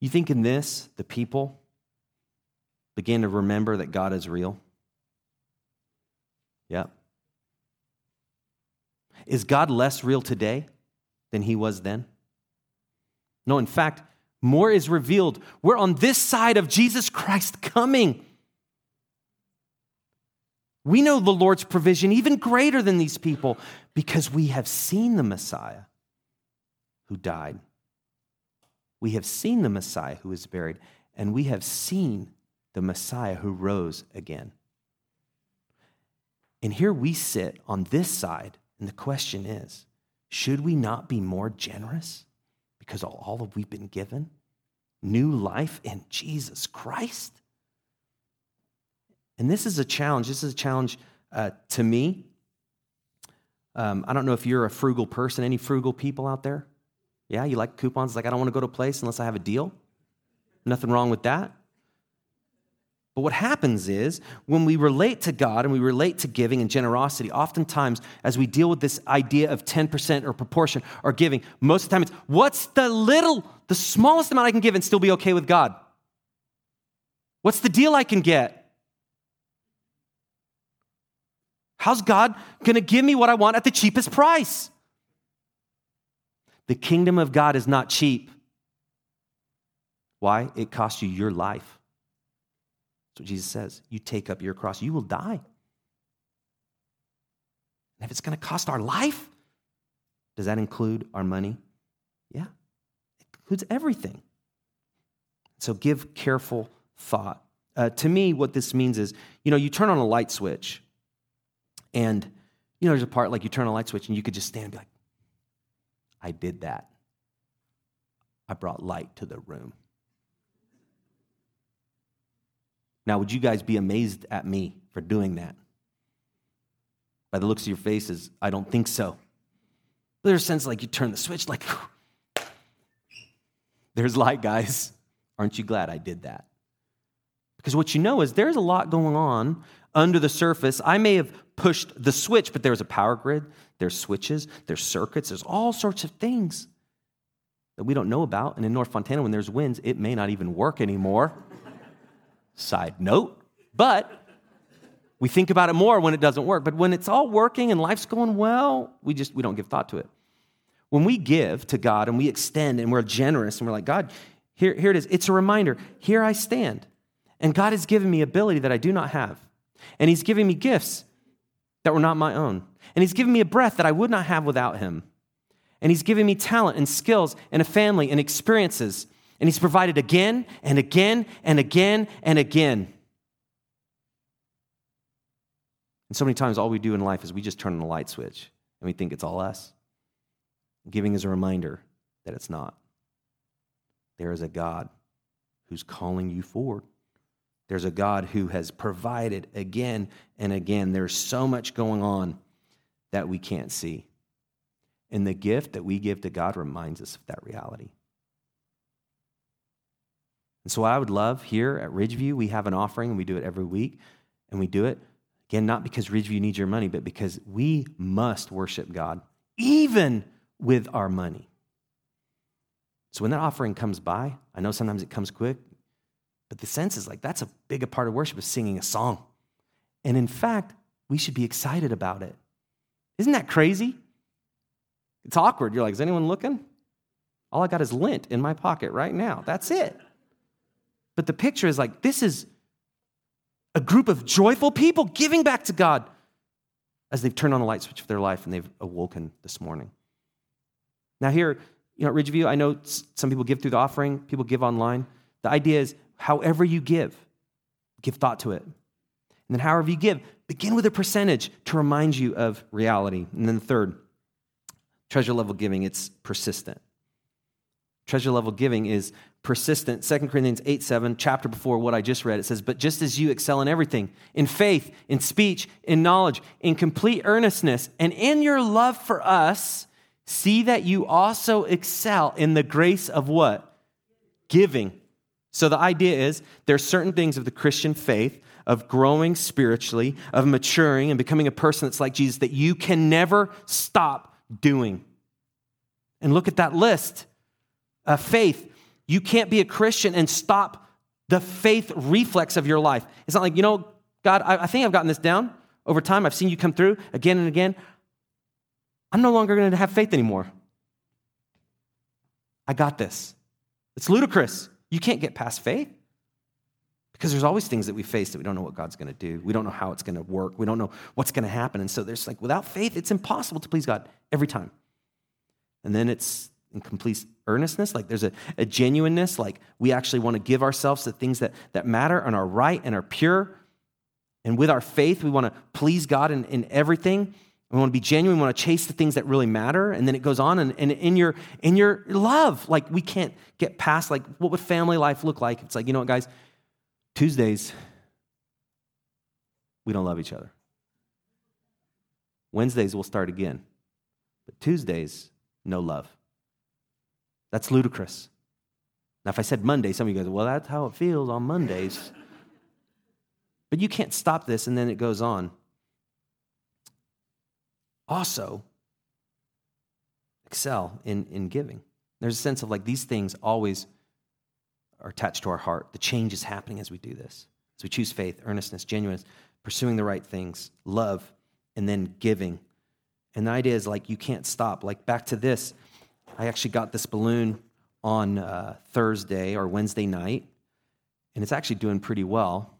You think in this, the people begin to remember that God is real? Yeah. Is God less real today than he was then? No, in fact, more is revealed. We're on this side of Jesus Christ coming. We know the Lord's provision even greater than these people because we have seen the Messiah who died. We have seen the Messiah who was buried, and we have seen the Messiah who rose again. And here we sit on this side, and the question is should we not be more generous because of all that we've been given? New life in Jesus Christ? And this is a challenge. This is a challenge uh, to me. Um, I don't know if you're a frugal person. Any frugal people out there? Yeah, you like coupons? Like, I don't want to go to a place unless I have a deal. Nothing wrong with that. But what happens is when we relate to God and we relate to giving and generosity, oftentimes as we deal with this idea of 10% or proportion or giving, most of the time it's what's the little, the smallest amount I can give and still be okay with God? What's the deal I can get? How's God going to give me what I want at the cheapest price? The kingdom of God is not cheap. Why? It costs you your life. That's what Jesus says. You take up your cross, you will die. And if it's going to cost our life, does that include our money? Yeah, it includes everything. So give careful thought. Uh, to me, what this means is you know, you turn on a light switch and, you know, there's a part like you turn a light switch and you could just stand and be like, I did that. I brought light to the room. Now, would you guys be amazed at me for doing that? By the looks of your faces, I don't think so. But there's a sense like you turn the switch, like, there's light, guys. Aren't you glad I did that? Because what you know is there's a lot going on under the surface. I may have pushed the switch, but there's a power grid, there's switches, there's circuits, there's all sorts of things that we don't know about. And in North Fontana, when there's winds, it may not even work anymore. Side note, but we think about it more when it doesn't work. But when it's all working and life's going well, we just we don't give thought to it. When we give to God and we extend and we're generous and we're like, God, here, here it is. It's a reminder. Here I stand. And God has given me ability that I do not have. And He's giving me gifts that were not my own. And He's given me a breath that I would not have without Him. And He's given me talent and skills and a family and experiences. And He's provided again and again and again and again. And so many times, all we do in life is we just turn on the light switch and we think it's all us. Giving is a reminder that it's not. There is a God who's calling you forward. There's a God who has provided again and again. There's so much going on that we can't see. And the gift that we give to God reminds us of that reality. And so, I would love here at Ridgeview, we have an offering and we do it every week. And we do it, again, not because Ridgeview needs your money, but because we must worship God, even with our money. So, when that offering comes by, I know sometimes it comes quick, but the sense is like that's a big part of worship is singing a song. And in fact, we should be excited about it. Isn't that crazy? It's awkward. You're like, is anyone looking? All I got is lint in my pocket right now. That's it. But the picture is like, this is a group of joyful people giving back to God as they've turned on the light switch of their life and they've awoken this morning. Now, here, you know, at Ridgeview, I know some people give through the offering, people give online. The idea is however you give, give thought to it. And then, however you give, begin with a percentage to remind you of reality. And then, the third, treasure level giving, it's persistent. Treasure level giving is persistent. 2 Corinthians 8 7, chapter before what I just read, it says, But just as you excel in everything, in faith, in speech, in knowledge, in complete earnestness, and in your love for us, see that you also excel in the grace of what? Giving. So the idea is there's certain things of the Christian faith, of growing spiritually, of maturing and becoming a person that's like Jesus that you can never stop doing. And look at that list. Uh, faith. You can't be a Christian and stop the faith reflex of your life. It's not like, you know, God, I think I've gotten this down over time. I've seen you come through again and again. I'm no longer going to have faith anymore. I got this. It's ludicrous. You can't get past faith. Because there's always things that we face that we don't know what God's going to do. We don't know how it's going to work. We don't know what's going to happen. And so there's like, without faith, it's impossible to please God every time. And then it's in complete earnestness, like there's a, a genuineness, like we actually want to give ourselves to things that, that matter and are right and are pure. And with our faith, we want to please God in, in everything. We want to be genuine. We want to chase the things that really matter. And then it goes on. And, and in, your, in your love, like we can't get past, like, what would family life look like? It's like, you know what, guys? Tuesdays, we don't love each other. Wednesdays, we'll start again. But Tuesdays, no love. That's ludicrous. Now, if I said Monday, some of you guys, well, that's how it feels on Mondays. but you can't stop this, and then it goes on. Also, excel in, in giving. There's a sense of like these things always are attached to our heart. The change is happening as we do this. As we choose faith, earnestness, genuineness, pursuing the right things, love, and then giving. And the idea is like you can't stop. Like back to this, I actually got this balloon on uh, Thursday or Wednesday night, and it's actually doing pretty well.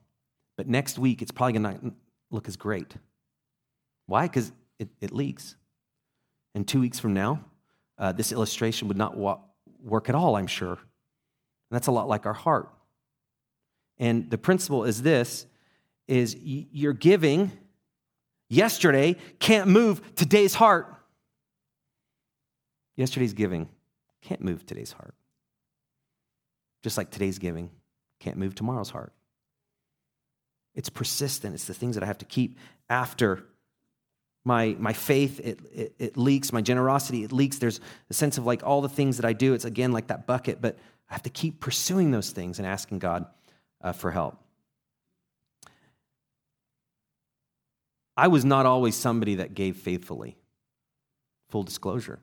But next week, it's probably going to look as great. Why? Because it, it, leaks. And two weeks from now, uh, this illustration would not wa- work at all, I'm sure. And that's a lot like our heart. And the principle is this is you're giving yesterday can't move today's heart. Yesterday's giving can't move today's heart. Just like today's giving can't move tomorrow's heart. It's persistent. It's the things that I have to keep after my, my faith, it, it, it, leaks. My generosity, it leaks. There's a sense of like all the things that I do. It's again like that bucket, but I have to keep pursuing those things and asking God uh, for help. I was not always somebody that gave faithfully, full disclosure.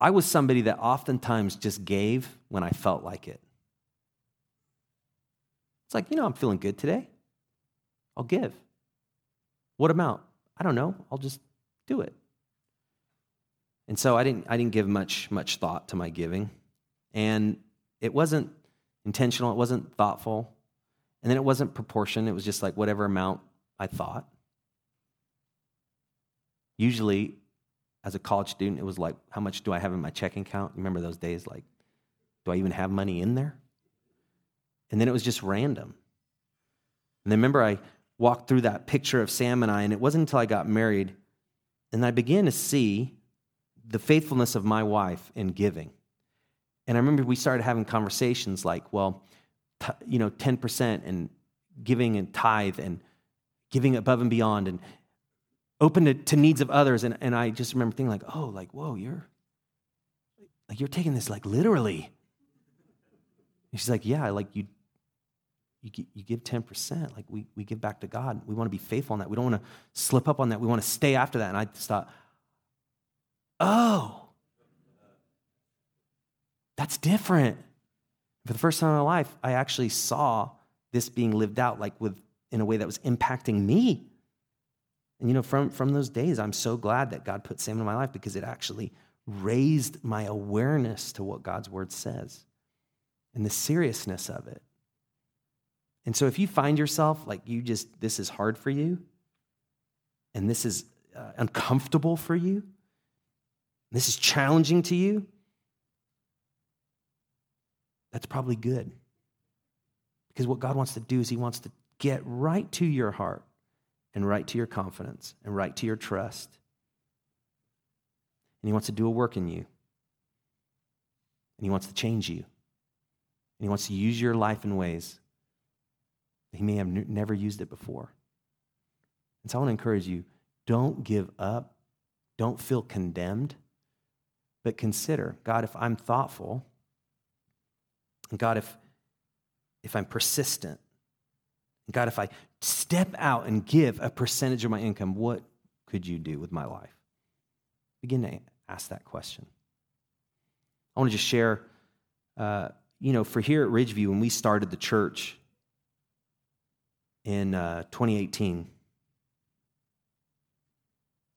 I was somebody that oftentimes just gave when I felt like it. It's like, you know, I'm feeling good today. I'll give. What amount? I don't know. I'll just do it. And so I didn't, I didn't give much, much thought to my giving. And it wasn't intentional, it wasn't thoughtful, and then it wasn't proportion. It was just like whatever amount I thought. Usually, as a college student, it was like, how much do I have in my checking account? Remember those days? Like, do I even have money in there? And then it was just random. And then remember, I walked through that picture of Sam and I, and it wasn't until I got married and I began to see the faithfulness of my wife in giving. And I remember we started having conversations like, well, t- you know, 10% and giving and tithe and giving above and beyond and open to, to needs of others. And, and I just remember thinking like, oh, like, whoa, you're like, you're taking this like literally. And she's like, yeah, like you, you, you give 10%. Like we, we give back to God. We want to be faithful on that. We don't want to slip up on that. We want to stay after that. And I just thought, oh, that's different. For the first time in my life, I actually saw this being lived out like with in a way that was impacting me. And you know, from, from those days, I'm so glad that God put Sam in my life because it actually raised my awareness to what God's word says and the seriousness of it. And so if you find yourself like you just, this is hard for you, and this is uh, uncomfortable for you, this is challenging to you, that's probably good. Because what God wants to do is He wants to get right to your heart and right to your confidence and right to your trust. And He wants to do a work in you. And He wants to change you. And He wants to use your life in ways He may have n- never used it before. And so I want to encourage you don't give up, don't feel condemned, but consider God, if I'm thoughtful, and God, if, if I'm persistent, and God, if I step out and give a percentage of my income, what could you do with my life? Begin to ask that question. I want to just share, uh, you know, for here at Ridgeview, when we started the church in uh, 2018,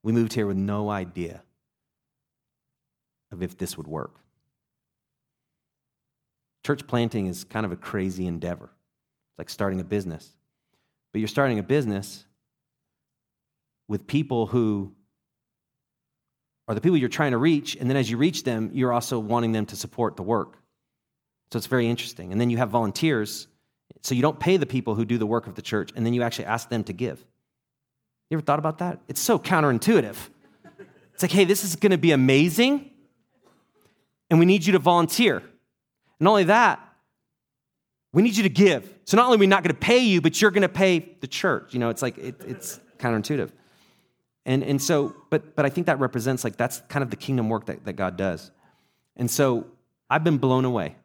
we moved here with no idea of if this would work. Church planting is kind of a crazy endeavor. It's like starting a business. But you're starting a business with people who are the people you're trying to reach, and then as you reach them, you're also wanting them to support the work. So it's very interesting. And then you have volunteers. So you don't pay the people who do the work of the church, and then you actually ask them to give. You ever thought about that? It's so counterintuitive. It's like, hey, this is going to be amazing, and we need you to volunteer. And not only that, we need you to give. So not only are we not going to pay you, but you're going to pay the church. You know, it's like it, it's counterintuitive. And, and so, but, but I think that represents like that's kind of the kingdom work that, that God does. And so I've been blown away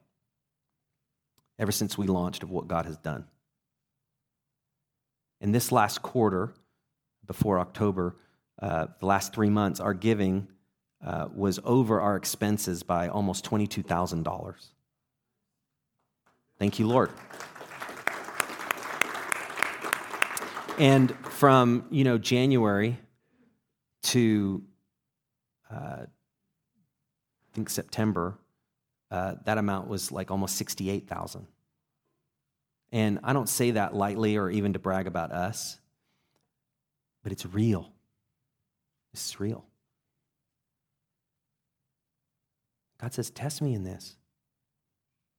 ever since we launched of what God has done. In this last quarter, before October, uh, the last three months, our giving uh, was over our expenses by almost $22,000. Thank you, Lord. And from, you know, January to uh, I think September, uh, that amount was like almost 68,000. And I don't say that lightly or even to brag about us, but it's real. Is real. God says, Test me in this.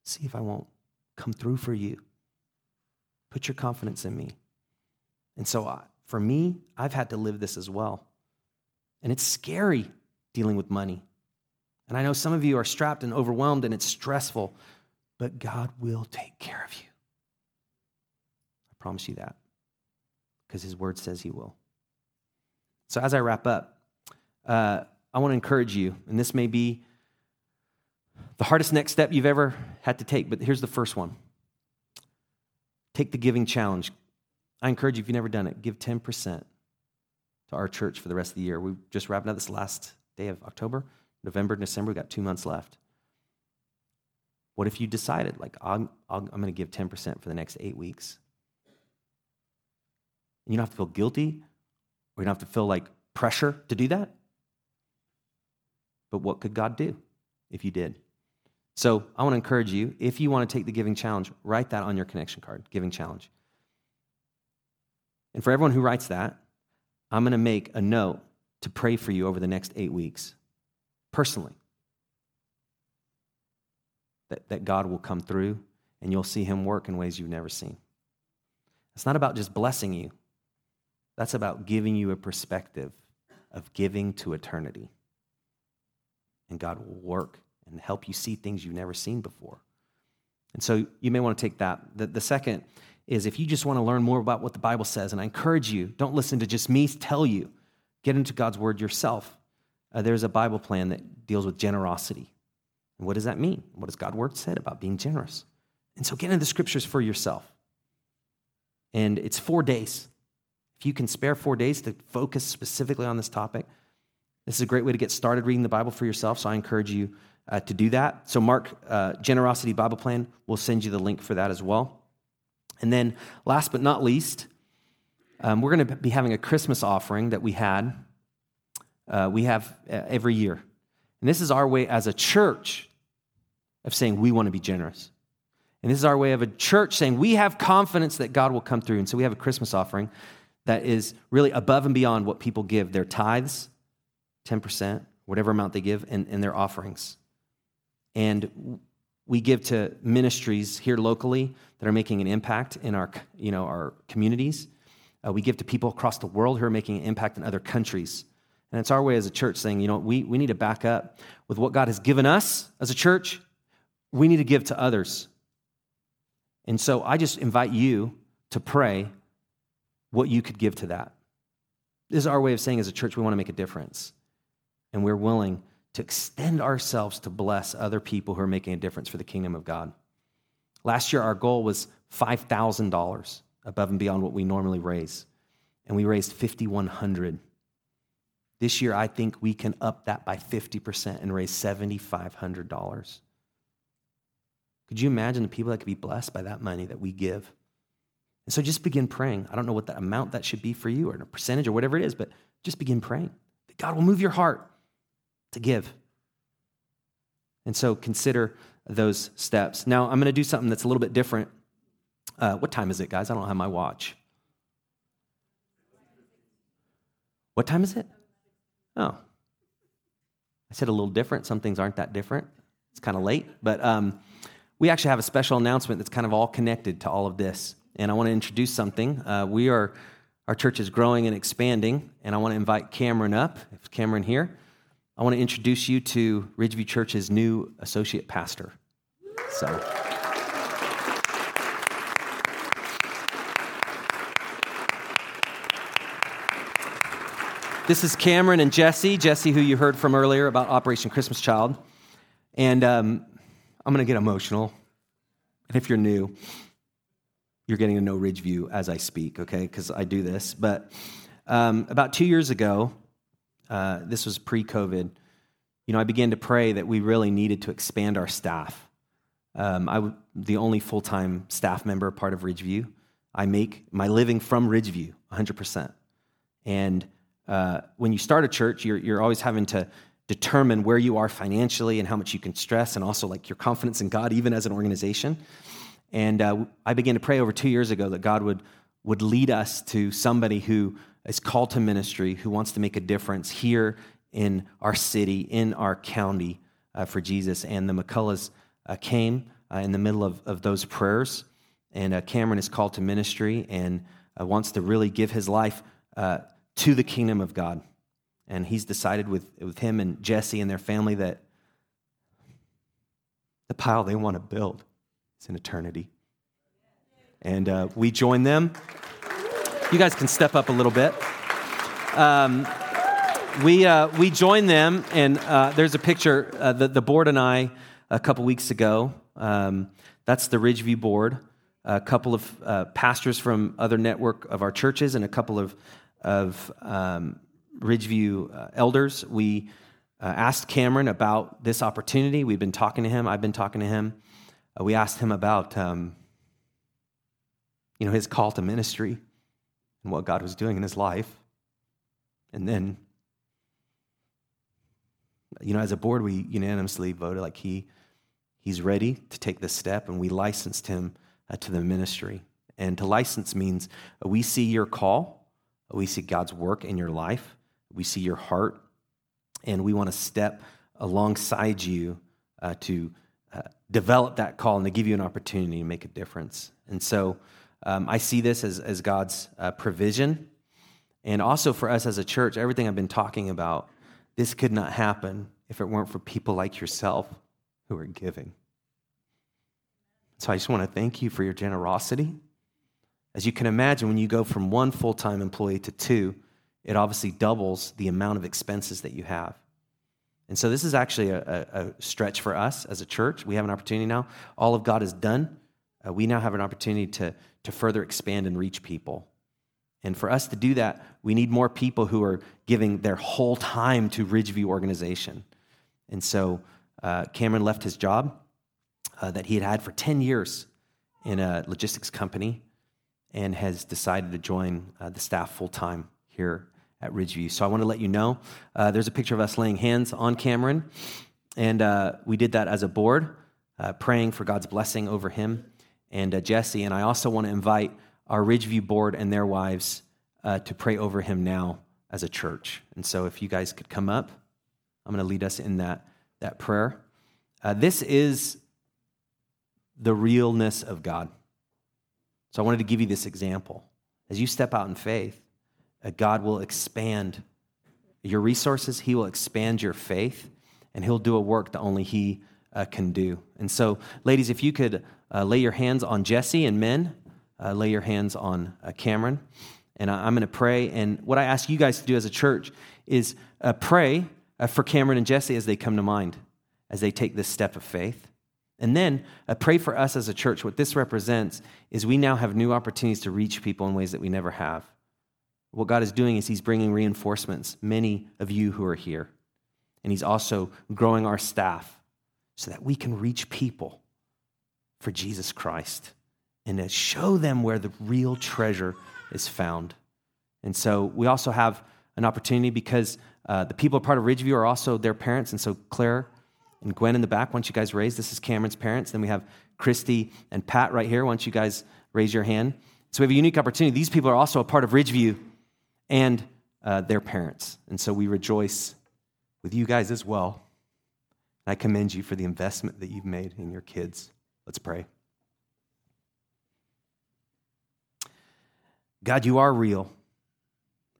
See if I won't come through for you. Put your confidence in me. And so, uh, for me, I've had to live this as well. And it's scary dealing with money. And I know some of you are strapped and overwhelmed and it's stressful, but God will take care of you. I promise you that because His word says He will. So, as I wrap up, uh, I want to encourage you, and this may be the hardest next step you've ever had to take, but here's the first one take the giving challenge. I encourage you, if you've never done it, give 10% to our church for the rest of the year. We're just wrapped up this last day of October, November, December. We've got two months left. What if you decided, like, I'm, I'm going to give 10% for the next eight weeks? And you don't have to feel guilty or you don't have to feel like pressure to do that. But what could God do if you did? So I want to encourage you if you want to take the giving challenge, write that on your connection card, giving challenge. And for everyone who writes that, I'm going to make a note to pray for you over the next eight weeks, personally. That, that God will come through and you'll see Him work in ways you've never seen. It's not about just blessing you, that's about giving you a perspective of giving to eternity. And God will work and help you see things you've never seen before. And so you may want to take that. The, the second is if you just want to learn more about what the Bible says, and I encourage you, don't listen to just me tell you, get into God's word yourself. Uh, there's a Bible plan that deals with generosity. And what does that mean? What does God's word said about being generous? And so get into the scriptures for yourself. And it's four days. If you can spare four days to focus specifically on this topic, this is a great way to get started reading the Bible for yourself. So I encourage you uh, to do that. So, Mark, uh, Generosity Bible Plan, we'll send you the link for that as well. And then, last but not least, um, we're going to be having a Christmas offering that we had, uh, we have uh, every year. And this is our way as a church of saying we want to be generous. And this is our way of a church saying we have confidence that God will come through. And so we have a Christmas offering that is really above and beyond what people give their tithes, 10%, whatever amount they give, and, and their offerings. And we give to ministries here locally that are making an impact in our, you know, our communities. Uh, we give to people across the world who are making an impact in other countries. And it's our way as a church saying, you know, we, we need to back up with what God has given us as a church. We need to give to others. And so I just invite you to pray what you could give to that. This is our way of saying, as a church, we want to make a difference. And we're willing to extend ourselves to bless other people who are making a difference for the kingdom of God. Last year, our goal was $5,000 above and beyond what we normally raise, and we raised 5,100. This year, I think we can up that by 50% and raise $7,500. Could you imagine the people that could be blessed by that money that we give? And so just begin praying. I don't know what that amount that should be for you or a percentage or whatever it is, but just begin praying that God will move your heart to give. And so consider those steps. Now, I'm going to do something that's a little bit different. Uh, what time is it, guys? I don't have my watch. What time is it? Oh. I said a little different. Some things aren't that different. It's kind of late. But um, we actually have a special announcement that's kind of all connected to all of this. And I want to introduce something. Uh, we are, our church is growing and expanding. And I want to invite Cameron up. If Cameron here, I want to introduce you to Ridgeview Church's new associate pastor. So. This is Cameron and Jesse. Jesse, who you heard from earlier about Operation Christmas Child. And um, I'm going to get emotional. And if you're new, you're getting to know Ridgeview as I speak, okay? Because I do this. But um, about two years ago, uh, this was pre COVID, you know, I began to pray that we really needed to expand our staff. Um, I'm the only full time staff member, part of Ridgeview. I make my living from Ridgeview 100%. And uh, when you start a church, you're, you're always having to determine where you are financially and how much you can stress, and also like your confidence in God, even as an organization. And uh, I began to pray over two years ago that God would, would lead us to somebody who is called to ministry, who wants to make a difference here in our city, in our county uh, for Jesus. And the McCulloughs uh, came uh, in the middle of, of those prayers. And uh, Cameron is called to ministry and wants to really give his life to the kingdom of God. And he's decided with, with him and Jesse and their family that the pile they want to build is in eternity. And uh, we join them. You guys can step up a little bit. Um, we, uh, we join them, and uh, there's a picture. Uh, the, the board and I, a couple weeks ago, um, that's the Ridgeview board. A couple of uh, pastors from other network of our churches, and a couple of of um, Ridgeview uh, elders. We uh, asked Cameron about this opportunity. We've been talking to him. I've been talking to him. Uh, we asked him about, um, you know, his call to ministry and what God was doing in his life. And then, you know, as a board, we unanimously voted like he he's ready to take this step, and we licensed him uh, to the ministry. And to license means uh, we see your call we see God's work in your life. We see your heart. And we want to step alongside you uh, to uh, develop that call and to give you an opportunity to make a difference. And so um, I see this as, as God's uh, provision. And also for us as a church, everything I've been talking about, this could not happen if it weren't for people like yourself who are giving. So I just want to thank you for your generosity. As you can imagine, when you go from one full time employee to two, it obviously doubles the amount of expenses that you have. And so this is actually a, a, a stretch for us as a church. We have an opportunity now. All of God is done. Uh, we now have an opportunity to, to further expand and reach people. And for us to do that, we need more people who are giving their whole time to Ridgeview organization. And so uh, Cameron left his job uh, that he had had for 10 years in a logistics company and has decided to join uh, the staff full time here at Ridgeview. So I want to let you know uh, there's a picture of us laying hands on Cameron, and uh, we did that as a board, uh, praying for God's blessing over him and uh, Jesse. And I also want to invite our Ridgeview board and their wives uh, to pray over him now as a church. And so if you guys could come up, I'm going to lead us in that, that prayer. this is the realness of God. So I wanted to give you this example. As you step out in faith, uh, God will expand your resources, He will expand your faith, and He'll do a work that only He uh, can do. And so, ladies, if you could uh, lay your hands on Jesse and men, uh, lay your hands on uh, Cameron, and I, am going to pray. And what I ask you guys to do as a church is uh, pray for Cameron and Jesse as they come to mind, as they take this step of faith. And then uh, pray for us as a church. What this represents is we now have new opportunities to reach people in ways that we never have. What God is doing is He's bringing reinforcements, many of you who are here. And He's also growing our staff so that we can reach people for Jesus Christ and to show them where the real treasure is found. And so we also have an opportunity because uh, the people part of Ridgeview are also their parents. And so Claire And Gwen in the back, once you guys raise, this is Cameron's parents. Then we have Christy and Pat right here. Once you guys raise your hand. So we have a unique opportunity. These people are also a part of Ridgeview and uh, their parents. And so we rejoice with you guys as well. And I commend you for the investment that you've made in your kids. Let's pray. God, you are real,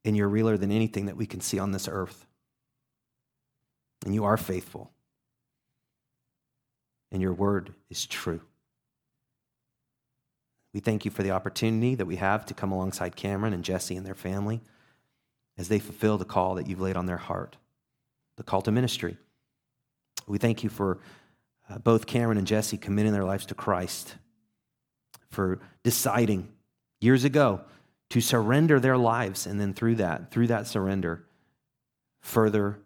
and you're realer than anything that we can see on this earth. And you are faithful, and your word is true. We thank you for the opportunity that we have to come alongside Cameron and Jesse and their family as they fulfill the call that you've laid on their heart, the call to ministry. We thank you for uh, both Cameron and Jesse committing their lives to Christ, for deciding years ago to surrender their lives, and then through that, through that surrender, further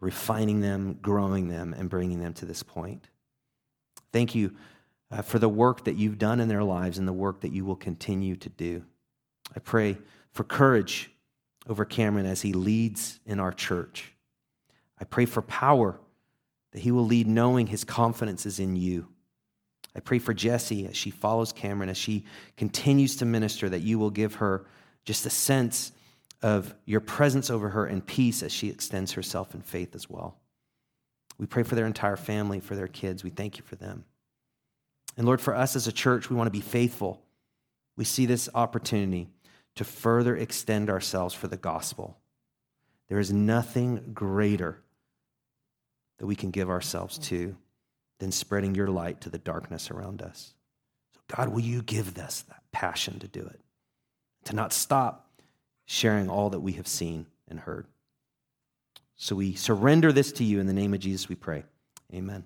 refining them, growing them, and bringing them to this point. Thank you uh, for the work that you've done in their lives and the work that you will continue to do. I pray for courage over Cameron as he leads in our church. I pray for power that he will lead knowing his confidence is in you. I pray for Jessie as she follows Cameron, as she continues to minister, that you will give her just a sense of your presence over her and peace as she extends herself in faith as well. We pray for their entire family, for their kids. We thank you for them. And Lord, for us as a church, we want to be faithful. We see this opportunity to further extend ourselves for the gospel. There is nothing greater that we can give ourselves to than spreading your light to the darkness around us. So, God, will you give us that passion to do it, to not stop sharing all that we have seen and heard? So, we surrender this to you in the name of Jesus, we pray. Amen.